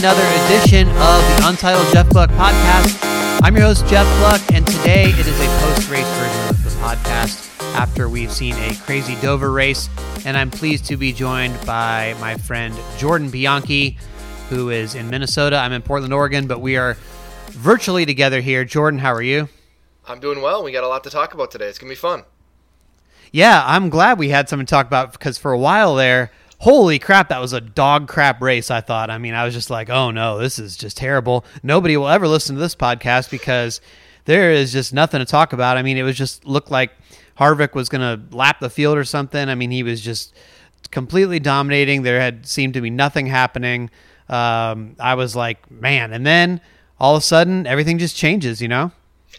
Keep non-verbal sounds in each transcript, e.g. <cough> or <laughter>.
another edition of the Untitled Jeff Gluck podcast. I'm your host, Jeff Gluck, and today it is a post race version of the podcast after we've seen a crazy Dover race. And I'm pleased to be joined by my friend Jordan Bianchi, who is in Minnesota. I'm in Portland, Oregon, but we are virtually together here. Jordan, how are you? I'm doing well. We got a lot to talk about today. It's going to be fun. Yeah, I'm glad we had something to talk about because for a while there, holy crap, that was a dog crap race, I thought. I mean, I was just like, oh no, this is just terrible. Nobody will ever listen to this podcast because there is just nothing to talk about. I mean, it was just looked like Harvick was going to lap the field or something. I mean, he was just completely dominating. There had seemed to be nothing happening. Um, I was like, man. And then all of a sudden, everything just changes, you know?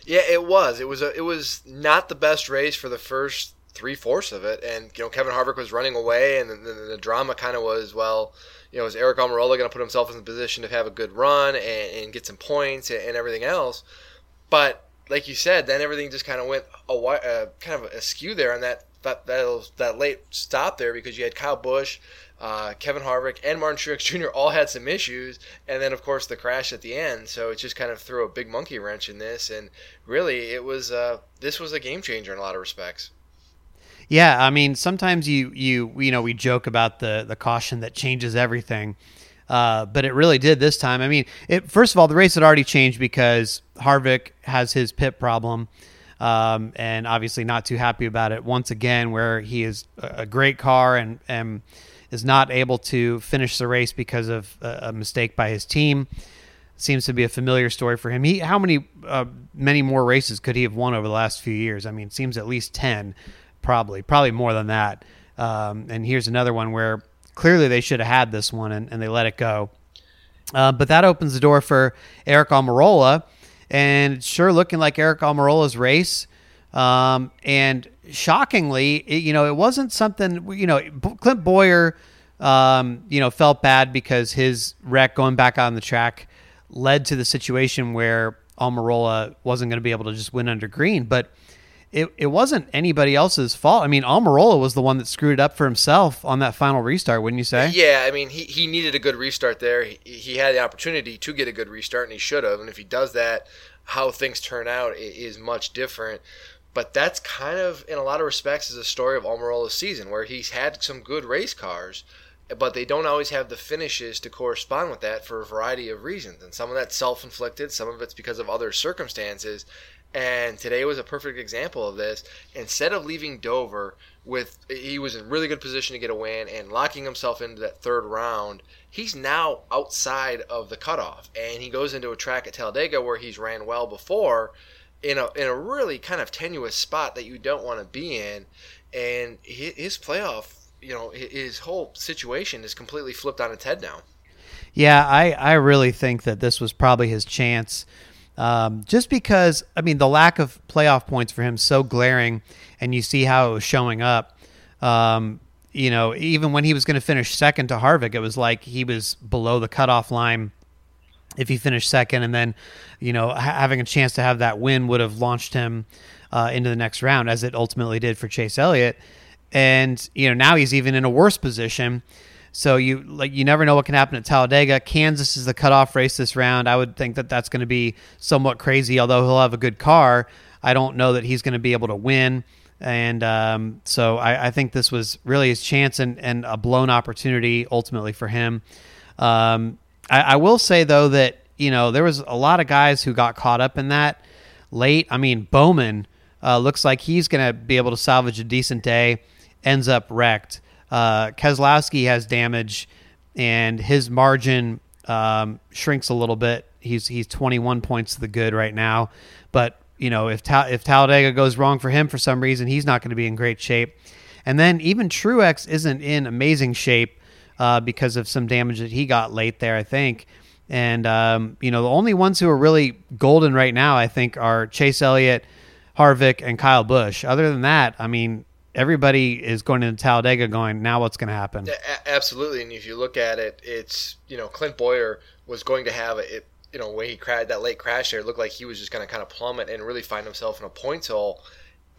Yeah, it was. It was a, it was not the best race for the first three fourths of it, and you know Kevin Harvick was running away, and the, the drama kind of was well, you know, is Aric Almirola going to put himself in the position to have a good run and, and get some points and, and, everything else? But like you said, then everything just kind of went a uh, kind of askew there on that that that, that late stop there because you had Kyle Busch. Uh, Kevin Harvick and Martin Truex Jr. all had some issues, and then of course the crash at the end. So it just kind of threw a big monkey wrench in this, and really it was uh, this was a game changer in a lot of respects. Yeah, I mean, sometimes you you you know we joke about the the caution that changes everything, uh, but it really did this time. I mean, it first of all the race had already changed because Harvick has his pit problem. Um, and obviously not too happy about it once again, where he is a great car and, and is not able to finish the race because of a, mistake by his team. Seems to be a familiar story for him. He, how many uh, many more races could he have won over the last few years? I mean, it seems at least ten probably, probably more than that. Um, and here's another one where clearly they should have had this one and, and they let it go. Uh, but that opens the door for Aric Almirola, and sure looking like Aric Almirola's race. Um, and shockingly, it, you know, it wasn't something. You know, Clint Bowyer, um, you know, felt bad because his wreck going back on the track led to the situation where Almirola wasn't going to be able to just win under green. But it, it wasn't anybody else's fault. I mean, Almirola was the one that screwed it up for himself on that final restart, wouldn't you say? Yeah, I mean, he, he needed a good restart there. He, he had the opportunity to get a good restart, and he should have. And if he does that, how things turn out is much different. But that's kind of, in a lot of respects, is a story of Almirola's season, where he's had some good race cars, but they don't always have the finishes to correspond with that for a variety of reasons. And some of that's self inflicted, some of it's because of other circumstances. And today was a perfect example of this. Instead of leaving Dover with he was in really good position to get a win and locking himself into that third round, he's now outside of the cutoff. And he goes into a track at Talladega where he's ran well before in a in a really kind of tenuous spot that you don't want to be in. And his playoff, you know, his whole situation is completely flipped on its head now. Yeah, I, I really think that this was probably his chance um, just because, I mean, the lack of playoff points for him so glaring, and you see how it was showing up. Um, you know, even when he was going to finish second to Harvick, it was like he was below the cutoff line if he finished second, and then, you know, ha- having a chance to have that win would have launched him uh, into the next round, as it ultimately did for Chase Elliott. And you know, now he's even in a worse position so you like you never know what can happen at Talladega. Kansas is the cutoff race this round. I would think that that's going to be somewhat crazy. Although he'll have a good car, I don't know that he's going to be able to win. And um, so I, I, think this was really his chance and, and a blown opportunity ultimately for him. Um, I, I will say though that you know there was a lot of guys who got caught up in that late. I mean Bowman uh, looks like he's going to be able to salvage a decent day. Ends up wrecked. Uh, Keselowski has damage, and his margin um, shrinks a little bit. He's he's 21 points to the good right now, but you know if Ta- if Talladega goes wrong for him for some reason, he's not going to be in great shape. And then even Truex isn't in amazing shape uh, because of some damage that he got late there, I think. And um, you know the only ones who are really golden right now, I think, are Chase Elliott, Harvick, and Kyle Busch. Other than that, I mean, everybody is going into Talladega going, now what's going to happen? absolutely. And if you look at it, it's, you know, Clint Bowyer was going to have it, you know, when he cried that late crash there, it looked like he was just going to kind of plummet and really find himself in a points hole.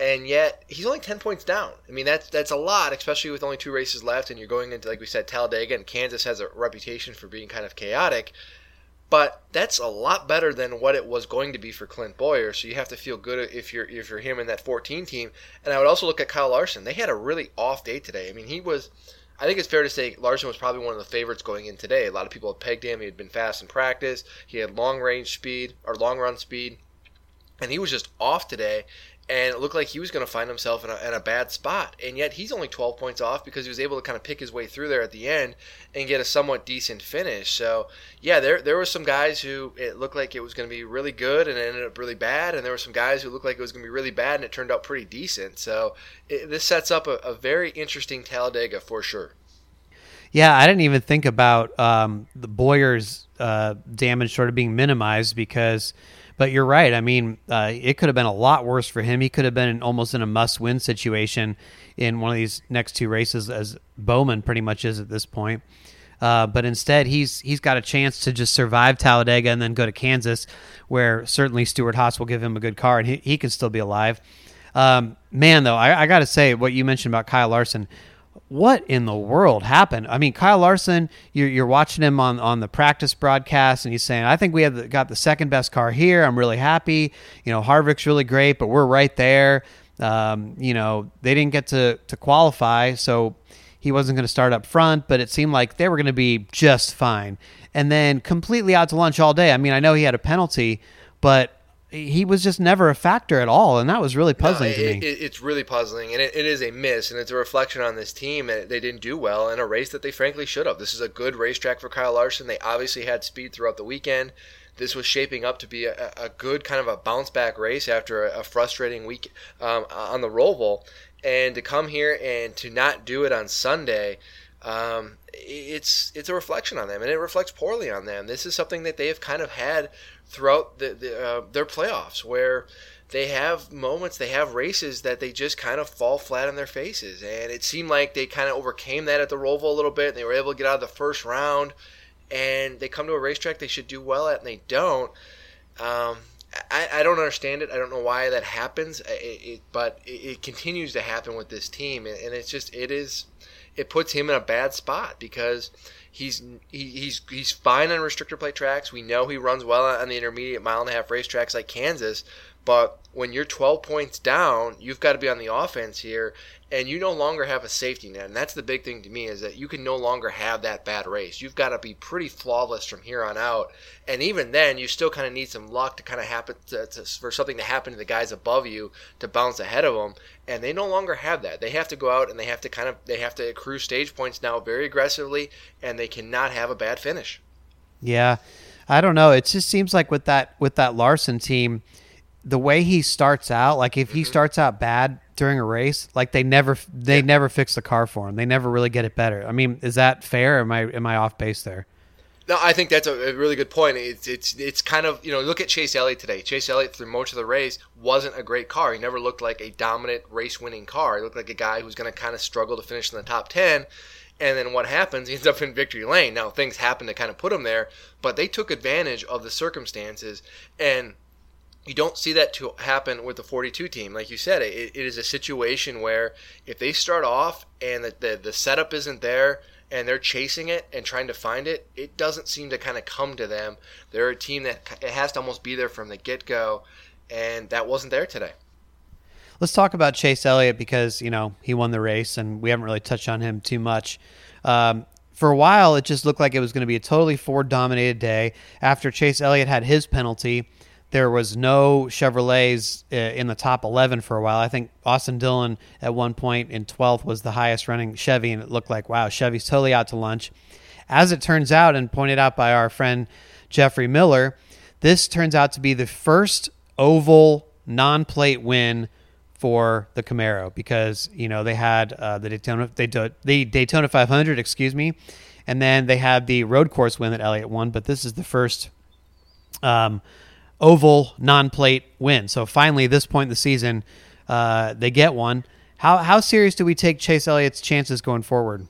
and yet he's only 10 points down. I mean, that's that's a lot, especially with only two races left, and you're going into, like we said, Talladega, and Kansas has a reputation for being kind of chaotic. But that's a lot better than what it was going to be for Clint Bowyer. So you have to feel good if you're if you're him in that 14 team. And I would also look at Kyle Larson. They had a really off day today. I mean, he was. I think it's fair to say Larson was probably one of the favorites going in today. A lot of people had pegged him. He had been fast in practice. He had long range speed or long run speed, and he was just off today and it looked like he was going to find himself in a, in a, bad spot. And yet he's only 12 points off because he was able to kind of pick his way through there at the end and get a somewhat decent finish. So, yeah, there there were some guys who it looked like it was going to be really good and it ended up really bad. And there were some guys who looked like it was going to be really bad and it turned out pretty decent. So, it, this sets up a, a, very interesting Talladega for sure. Yeah, I didn't even think about um, the Bowyer's uh, damage sort of being minimized because – but you're right. I mean, uh, it could have been a lot worse for him. He could have been in, almost in a must-win situation in one of these next two races, as Bowman pretty much is at this point. Uh, but instead, he's he's got a chance to just survive Talladega and then go to Kansas, where certainly Stewart-Haas will give him a good car and he, he can still be alive. Um, man, though, I, I got to say what you mentioned about Kyle Larson what in the world happened? I mean, Kyle Larson, you're, you're watching him on, on the practice broadcast, and he's saying, I think we have the, got the second best car here. I'm really happy. You know, Harvick's really great, but we're right there. Um, you know, they didn't get to, to qualify, so he wasn't going to start up front, but it seemed like they were going to be just fine. And then completely out to lunch all day. I mean, I know he had a penalty, but he was just never a factor at all, and that was really puzzling no, it, to me. It, it's really puzzling, and it, it is a miss, and it's a reflection on this team. And they didn't do well in a race that they frankly should have. This is a good racetrack for Kyle Larson. They obviously had speed throughout the weekend. This was shaping up to be a, a good kind of a bounce back race after a, a frustrating week um, on the Roval, and to come here and to not do it on Sunday. Um, it's it's a reflection on them, and it reflects poorly on them. This is something that they have kind of had throughout the, the uh, their playoffs where they have moments, they have races that they just kind of fall flat on their faces. And it seemed like they kind of overcame that at the Roval a little bit. And They were able to get out of the first round, and they come to a racetrack they should do well at, and they don't. Um, I, I don't understand it. I don't know why that happens, it, it, but it, it, continues to happen with this team, and, and it's just it is it puts him in a bad spot because He's he, he's he's fine on restrictor plate tracks. We know he runs well on the intermediate mile and a half racetracks like Kansas, but when you're 12 points down, you've got to be on the offense here, and you no longer have a safety net. And that's the big thing to me is that you can no longer have that bad race. You've got to be pretty flawless from here on out. And even then, you still kind of need some luck to kind of happen to, to, for something to happen to the guys above you to bounce ahead of them. And they no longer have that. They have to go out and they have to kind of they have to accrue stage points now very aggressively, and they cannot have a bad finish. Yeah, I don't know. It just seems like with that with that Larson team the way he starts out, like if he mm-hmm. starts out bad during a race, like they never they yeah. never fix the car for him. They never really get it better. I mean, is that fair? am I am I off base there? No, I think that's a, really good point. It's it's it's kind of you know look at Chase Elliott today. Chase Elliott through most of the race wasn't a great car. He never looked like a dominant race winning car. He looked like a guy who's going to kind of struggle to finish in the top ten. And then what happens? <laughs> He ends up in victory lane. Now things happen to kind of put him there, but they took advantage of the circumstances and you don't see that to happen with the 42 team. Like you said, it, it is a situation where if they start off and the, the, the setup isn't there and they're chasing it and trying to find it, it doesn't seem to kind of come to them. They're a team that it has to almost be there from the get go, and that wasn't there today. Let's talk about Chase Elliott because you know he won the race, and we haven't really touched on him too much. Um, for a while, it just looked like it was going to be a totally Ford dominated day. After Chase Elliott had his penalty, there was no Chevrolets uh, in the top 11 for a while. I think Austin Dillon at one point in 12th was the highest running Chevy, and it looked like, wow, Chevy's totally out to lunch. As it turns out, and pointed out by our friend Jeffrey Miller, this turns out to be the first oval non plate win for the Camaro because, you know, they had uh, the, Daytona, they the Daytona 500, excuse me, and then they had the road course win that Elliott won, but this is the first. Um, oval non-plate win. So finally, this point in the season, uh, they get one. How how serious do we take Chase Elliott's chances going forward?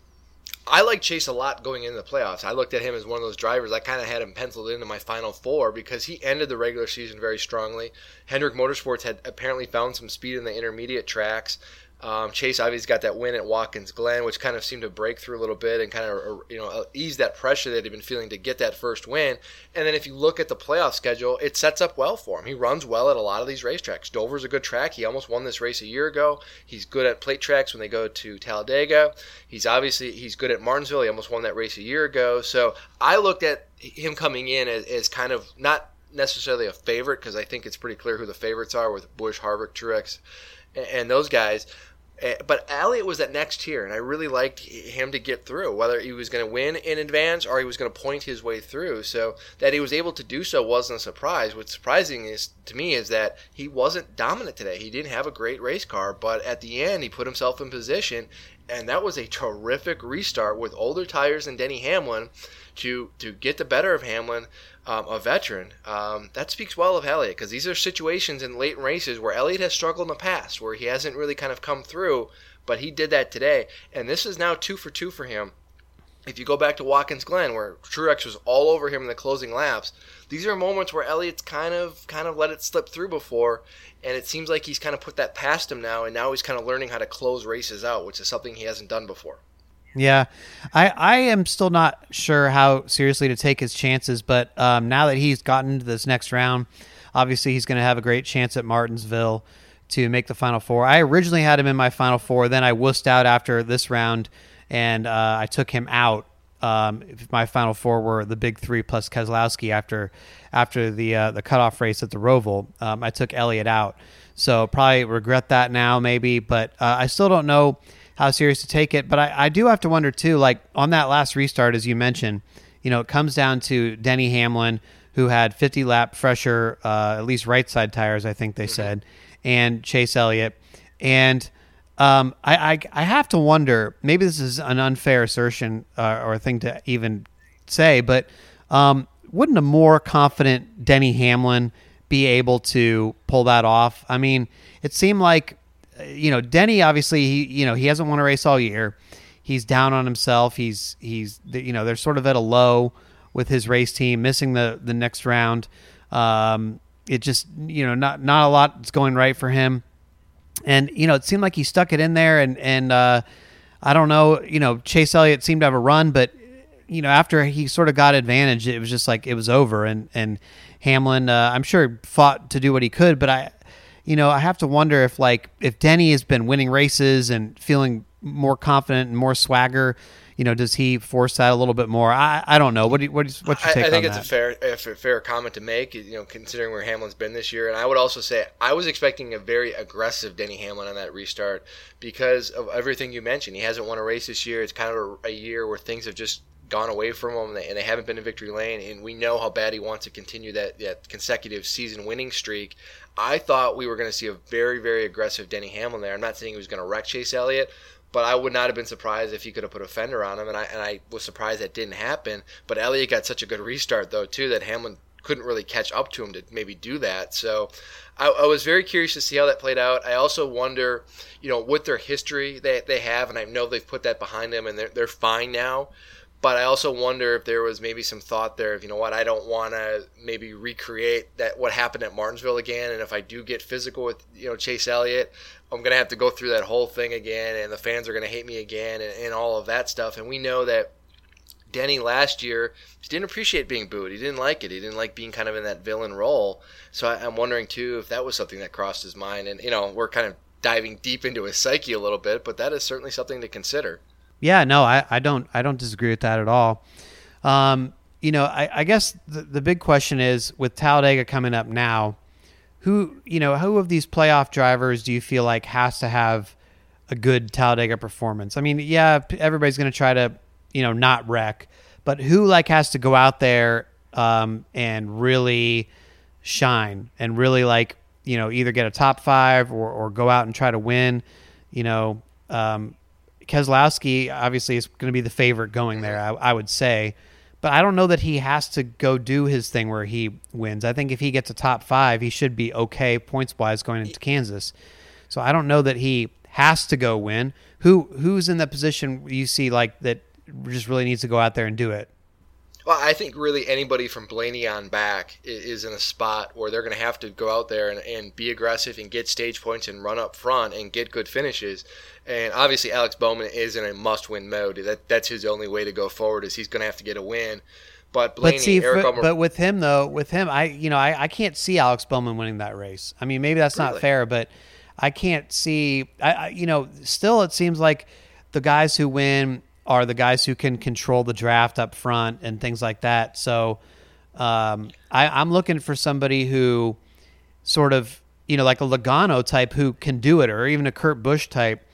I like Chase a lot going into the playoffs. I looked at him as one of those drivers. I kind of had him penciled into my final four because he ended the regular season very strongly. Hendrick Motorsports had apparently found some speed in the intermediate tracks. Um, Chase obviously got that win at Watkins Glen, which kind of seemed to break through a little bit and kind of uh, you know uh, ease that pressure that he'd been feeling to get that first win. And then if you look at the playoff schedule, it sets up well for him. He runs well at a lot of these racetracks. Dover's a good track. He almost won this race a year ago. He's good at plate tracks when they go to Talladega. He's obviously he's good at Martinsville. He almost won that race a year ago. So I looked at him coming in as, as kind of not necessarily a favorite because I think it's pretty clear who the favorites are with Busch, Harvick, Truex, and those guys. Eh, but Elliott was that next tier, and I really liked him to get through, whether he was going to win in advance or he was going to point his way through. So that he was able to do so wasn't a surprise. What's surprising is to me is that he wasn't dominant today. He didn't have a great race car, but at the end he put himself in position, and that was a terrific restart with older tires and Denny Hamlin to to get the better of Hamlin um, a veteran, um, that speaks well of Elliott because these are situations in late races where Elliott has struggled in the past, where he hasn't really kind of come through, but he did that today, and this is now two for two for him. If you go back to Watkins Glen, where Truex was all over him in the closing laps, these are moments where Elliott's kind of kind of let it slip through before, and it seems like he's kind of put that past him now, and now he's kind of learning how to close races out, which is something he hasn't done before. Yeah, I I am still not sure how seriously to take his chances, but um, now that he's gotten to this next round, obviously he's going to have a great chance at Martinsville to make the final four. I originally had him in my final four, then I wussed out after this round, and uh, I took him out. Um, my final four were the big three plus Keselowski after after the uh, the cutoff race at the Roval. Um, I took Elliott out, so probably regret that now maybe, but uh, I still don't know how serious to take it. But I, I do have to wonder too, like on that last restart, as you mentioned, you know, it comes down to Denny Hamlin, who had 50 lap fresher, uh, at least right side tires, I think they mm-hmm. said, and Chase Elliott. And um, I, I, I, have to wonder, maybe this is an unfair assertion uh, or a thing to even say, but um, wouldn't a more confident Denny Hamlin be able to pull that off? I mean, it seemed like you know, Denny obviously he you know he hasn't won a race all year. He's down on himself. He's he's you know they're sort of at a low with his race team, missing the the next round. Um, it just you know not not a lot is going right for him, and you know it seemed like he stuck it in there, and and uh, I don't know, you know Chase Elliott seemed to have a run, but you know after he sort of got advantage, it was just like it was over, and and Hamlin, uh, I'm sure fought to do what he could, but I you know, I have to wonder if like if Denny has been winning races and feeling more confident and more swagger, you know, does he force that a little bit more? I, I don't know. What do you, what is, what's your take I, I think it's that? a fair a fair comment to make. You know, considering where Hamlin's been this year, and I would also say I was expecting a very aggressive Denny Hamlin on that restart because of everything you mentioned. He hasn't won a race this year. It's kind of a, a year where things have just gone away from him and they haven't been in victory lane and we know how bad he wants to continue that, that consecutive season winning streak I thought we were going to see a very, very aggressive Denny Hamlin there. I'm not saying he was going to wreck Chase Elliott, but I would not have been surprised if he could have put a fender on him, and I and I was surprised that didn't happen. But Elliott got such a good restart though too that Hamlin couldn't really catch up to him to maybe do that. So I, I, was very curious to see how that played out. I also wonder, you know, with their history that they have, and I know they've put that behind them and they're, they're fine now. But I also wonder if there was maybe some thought there of, you know what, I don't want to maybe recreate that what happened at Martinsville again. And if I do get physical with, you know, Chase Elliott, I'm going to have to go through that whole thing again. And the fans are going to hate me again and, and all of that stuff. And we know that Denny last year didn't appreciate being booed. He didn't like it. He didn't like being kind of in that villain role. So I, am wondering too if that was something that crossed his mind. And you know, we're kind of diving deep into his psyche a little bit, but that is certainly something to consider. Yeah, no, I, I don't I don't disagree with that at all. Um, you know, I, I guess the, the big question is with Talladega coming up now, who you know who of these playoff drivers do you feel like has to have a good Talladega performance? I mean, yeah, everybody's going to try to you know not wreck, but who like has to go out there um, and really shine and really like you know either get a top five or, or go out and try to win. You know, um, Keselowski obviously is going to be the favorite going there, I, I, would say. But I don't know that he has to go do his thing where he wins. I think if he gets a top five, he should be okay points wise going into Kansas. So I don't know that he has to go win. Who who's in that position you see like that just really needs to go out there and do it. Well, I think really anybody from Blaney on back is in a spot where they're going to have to go out there and, and be aggressive and get stage points and run up front and get good finishes. And obviously, Alex Bowman is in a must-win mode. That that's his only way to go forward is he's going to have to get a win. But Blaney, but see, Eric but with him though, with him, I you know I, I can't see Alex Bowman winning that race. I mean, maybe that's really? not fair, but I can't see. I, I you know still it seems like the guys who win are the guys who can control the draft up front and things like that. So um, I, I'm looking for somebody who sort of you know like a Logano type who can do it, or even a Kurt Busch type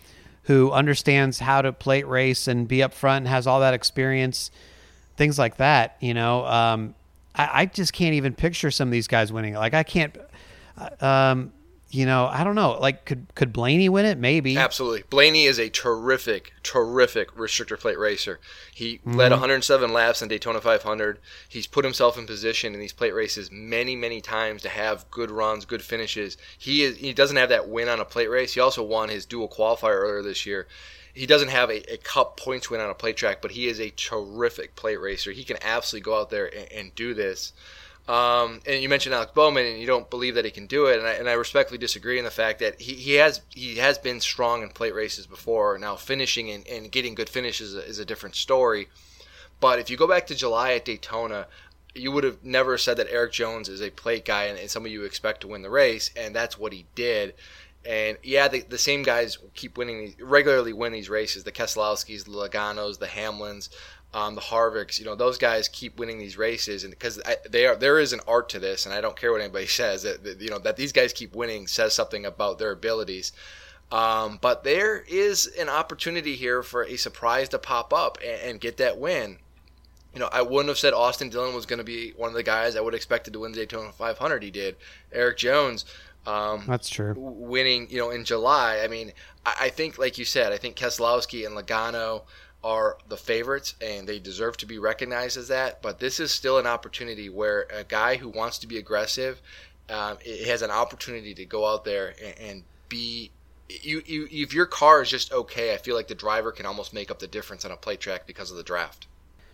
who understands how to plate race and be up front and has all that experience things like that. You know, um, I, I, just can't even picture some of these guys winning. Like I can't. Uh, um, you know, I don't know. Like, could could Blaney win it? Maybe. Absolutely. Blaney is a terrific, terrific restrictor plate racer. He mm-hmm. led 107 laps in Daytona 500. He's put himself in position in these plate races many, many times to have good runs, good finishes. He is. He doesn't have that win on a plate race. He also won his dual qualifier earlier this year he doesn't have a, a, cup points win on a plate track, but he is a terrific plate racer. He can absolutely go out there and, and do this. Um, and you mentioned Alex Bowman, and you don't believe that he can do it, and I, and I respectfully disagree in the fact that he, he has he has been strong in plate races before. Now finishing and, and getting good finishes is a, is a different story. But if you go back to July at Daytona, you would have never said that Erik Jones is a plate guy and, and somebody you expect to win the race, and that's what he did. And yeah, the, the same guys keep winning these, regularly win these races. The Keselowskis, the Logano's, the Hamlins, um, the Harvicks. You know, those guys keep winning these races, and because they are, there is an art to this, and I don't care what anybody <laughs> says. That, that you know that these guys keep winning says something about their abilities. Um, but there is an opportunity here for a surprise to pop up and, and get that win. You know, I wouldn't have said Austin Dillon was going to be one of the guys I would have expected to win the Daytona 500. He did. Erik Jones um, That's true. Winning, you know, in July. I mean, I, I think, like you said, I think Keselowski and Logano are the favorites, and they deserve to be recognized as that. But this is still an opportunity where a guy who wants to be aggressive, um, has an opportunity to go out there and, and be. You, you, if your car is just okay, I feel like the driver can almost make up the difference on a plate track because of the draft.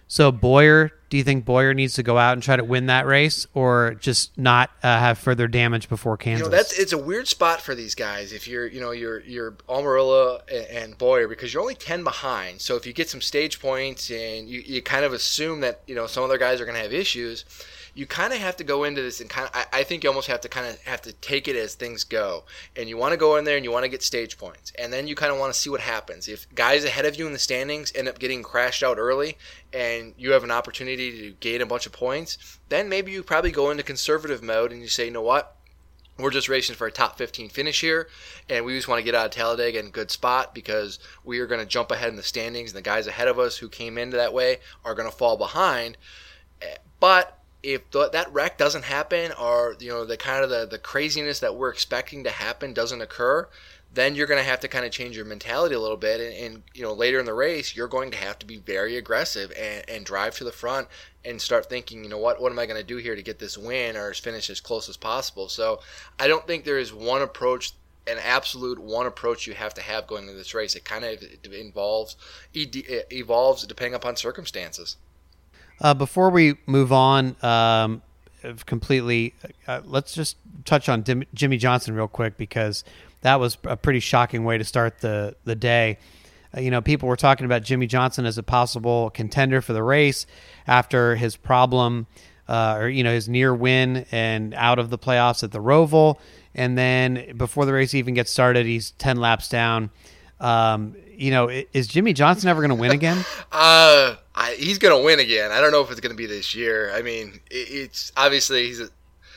So Bowyer, do you think Bowyer needs to go out and try to win that race, or just not uh, have further damage before Kansas? You know, that's it's a weird spot for these guys. If you're, you know, you're you're Almirola and, Bowyer because you're only ten behind. So if you get some stage points and you, you kind of assume that you know some other guys are going to have issues, you kind of have to go into this and kind of, I, I think you almost have to kind of have to take it as things go. And you want to go in there and you want to get stage points. And then you kind of want to see what happens. If guys ahead of you in the standings end up getting crashed out early and you have an opportunity to gain a bunch of points, then maybe you probably go into conservative mode and you say, you know what? We're just racing for a top 15 finish here, and we just want to get out of Talladega in a good spot because we are going to jump ahead in the standings, and the guys ahead of us who came into that way are going to fall behind. Eh, but if th- that wreck doesn't happen or you know the kind of the, the craziness that we're expecting to happen doesn't occur then you're going to have to kind of change your mentality a little bit and, and, you know later in the race you're going to have to be very aggressive and, and drive to the front and start thinking you know what? What am i going to do here to get this win or finish as close as possible? So i don't think there is one approach an absolute one approach you have to have going into this race. It kind of involves evolves depending upon circumstances uh, before we move on um, completely, uh, let's just touch on Dim- Jimmie Johnson real quick because that was a pretty shocking way to start the the day. Uh, you know, people were talking about Jimmie Johnson as a possible contender for the race after his problem, uh, or you know, his near win and out of the playoffs at the Roval, and then before the race even gets started, he's ten laps down. Um, you know, is Jimmie Johnson ever going to win again? <laughs> uh, I, he's going to win again. I don't know if it's going to be this year. I mean, it, it's obviously he's a,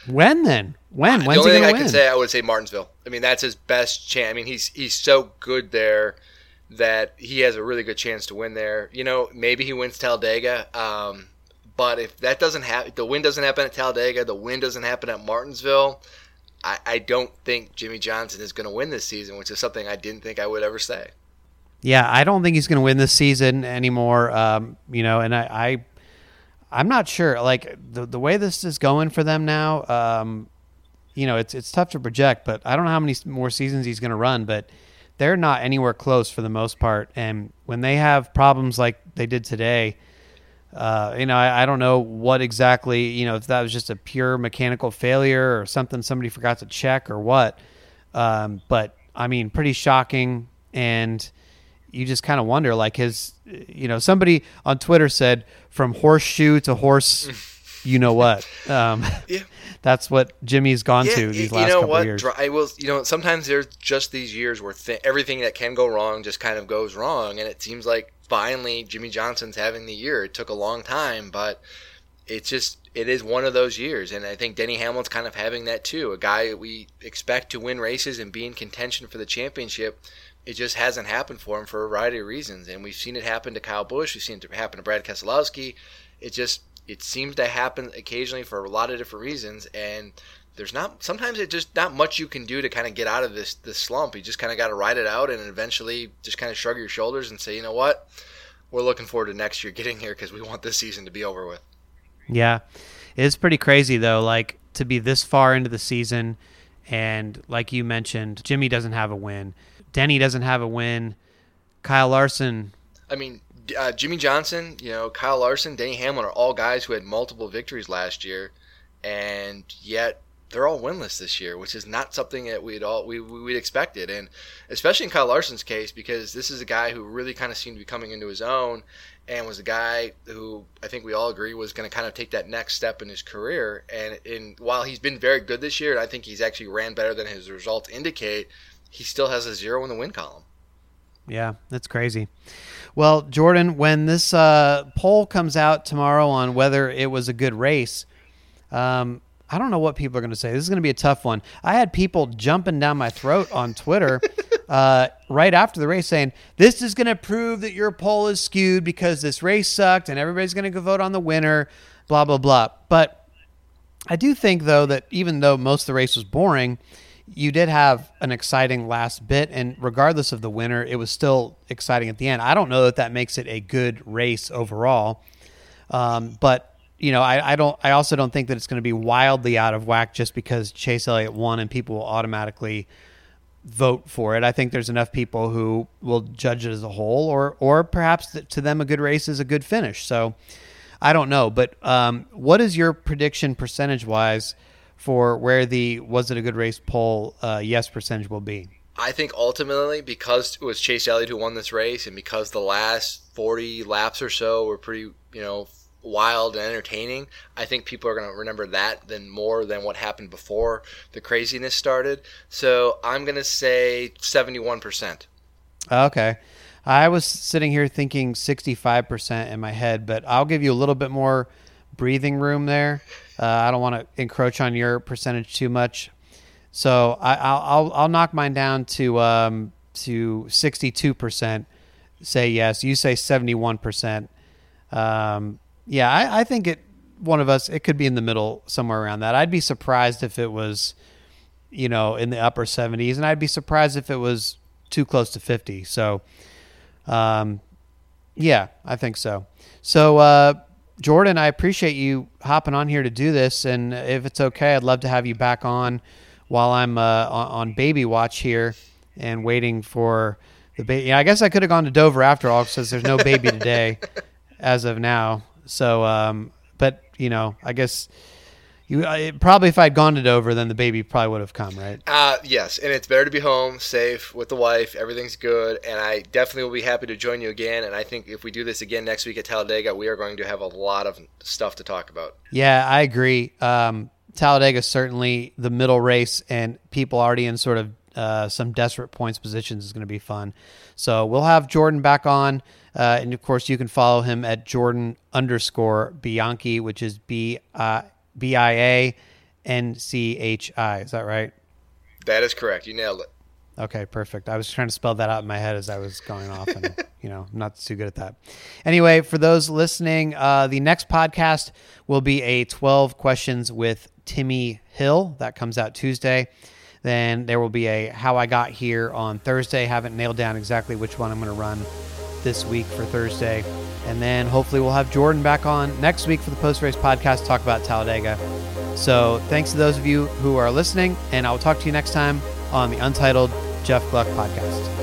when then? When? When's the only thing I can say, I would say Martinsville. I mean, that's his best chance. I mean, he's he's so good there that he has a really good chance to win there. You know, maybe he wins Talladega. Um, but if that doesn't happen, the win doesn't happen at Talladega, the win doesn't happen at Martinsville. I, I don't think Jimmie Johnson is going to win this season, which is something I didn't think I would ever say. Yeah, I don't think he's going to win this season anymore. Um, you know, and I, I, am not sure. Like the the way this is going for them now, um, you know, it's it's tough to project. But I don't know how many more seasons he's going to run. But they're not anywhere close for the most part. And when they have problems like they did today, uh, you know, I, I, don't know what exactly, you know, if that was just a pure mechanical failure or something somebody forgot to check or what. Um, but I mean, pretty shocking. And you just kind of wonder, like his, you know, somebody on Twitter said from horseshoe to horse, <laughs> you know what? Um, yeah. <laughs> That's what Jimmie's gone yeah, to these last you know couple what? years. I will. You know, sometimes there's just these years where th- everything that can go wrong just kind of goes wrong, and it seems like finally jimmie Johnson's having the year. It took a long time, but it's just it is one of those years, and I think Denny Hamlin's kind of having that too. A guy we expect to win races and be in contention for the championship. It just hasn't happened for him for a variety of reasons, and we've seen it happen to Kyle Busch. We've seen it happen to Brad Keselowski. It just it seems to happen occasionally for a lot of different reasons, and there's not sometimes it's just not much you can do to kind of get out of this this slump. You just kind of got to ride it out and eventually just kind of shrug your shoulders and say, you know what, we're looking forward to next year getting here because we want this season to be over with. Yeah, it's pretty crazy though. Like to be this far into the season, and like you mentioned, Jimmie doesn't have a win, Denny doesn't have a win, Kyle Larson. I mean, uh, Jimmie Johnson, you know, Kyle Larson, Denny Hamlin are all guys who had multiple victories last year, and yet they're all winless this year, which is not something that we'd all we we'd expected, and especially in Kyle Larson's case because this is a guy who really kind of seemed to be coming into his own, and was a guy who I think we all agree was going to kind of take that next step in his career. And in while he's been very good this year, and I think he's actually ran better than his results indicate, he still has a zero in the win column. Yeah, that's crazy. Well, Jordan, when this uh, poll comes out tomorrow on whether it was a good race. Um, I don't know what people are going to say. This is going to be a tough one. I had people jumping down my throat on Twitter <laughs> uh, right after the race saying, This is going to prove that your poll is skewed because this race sucked and everybody's going to go vote on the winner, blah, blah, blah. But I do think, though, that even though most of the race was boring, you did have an exciting last bit. And regardless of the winner, it was still exciting at the end. I don't know that that makes it a good race overall. Um, but you know, I, I don't. I also don't think that it's going to be wildly out of whack just because Chase Elliott won and people will automatically vote for it. I think there's enough people who will judge it as a whole, or or perhaps to them a good race is a good finish. So I don't know, but um, what is your prediction percentage wise for where the was it a good race poll uh, yes percentage will be? I think ultimately because it was Chase Elliott who won this race, and because the last 40 laps or so were pretty, you know, wild and entertaining, I think people are going to remember that than more than what happened before the craziness started. So I'm going to say 71%. Okay. I was sitting here thinking 65% in my head, but I'll give you a little bit more breathing room there. Uh, I don't want to encroach on your percentage too much. So I, will I'll, I'll knock mine down to um, to 62%. Say yes. You say 71%. Um, yeah, I, I think it. One of us, it could be in the middle, somewhere around that. I'd be surprised if it was, you know, in the upper seventies, and I'd be surprised if it was too close to fifty. So, um, yeah, I think so. So, uh, Jordan, I appreciate you hopping on here to do this, and if it's okay, I'd love to have you back on while I'm uh, on, on baby watch here and waiting for the baby. Yeah, I guess I could have gone to Dover after all, because there's no baby today <laughs> as of now. So, um, but you know, I guess you uh, probably if I'd gone to Dover, then the baby probably would have come, right? Uh, yes, and it's better to be home, safe with the wife. Everything's good, and I definitely will be happy to join you again. And I think if we do this again next week at Talladega, we are going to have a lot of stuff to talk about. Yeah, I agree. Um, Talladega is certainly the middle race, and people already in sort of uh, some desperate points positions is going to be fun. So we'll have Jordan back on. Uh, and of course, you can follow him at Jordan underscore Bianchi, which is B uh, B I A N C H I. Is that right? That is correct. You nailed it. Okay, perfect. I was trying to spell that out in my head as I was going off, and <laughs> you know, I'm not too good at that. Anyway, for those listening, uh, the next podcast will be a 12 questions with Timmy Hill that comes out Tuesday. Then there will be a How I Got Here on Thursday. Haven't nailed down exactly which one I'm going to run this week for Thursday. And then hopefully we'll have Jordan back on next week for the post race podcast to talk about Talladega. So thanks to those of you who are listening, and I will talk to you next time on the Untitled Jeff Gluck podcast.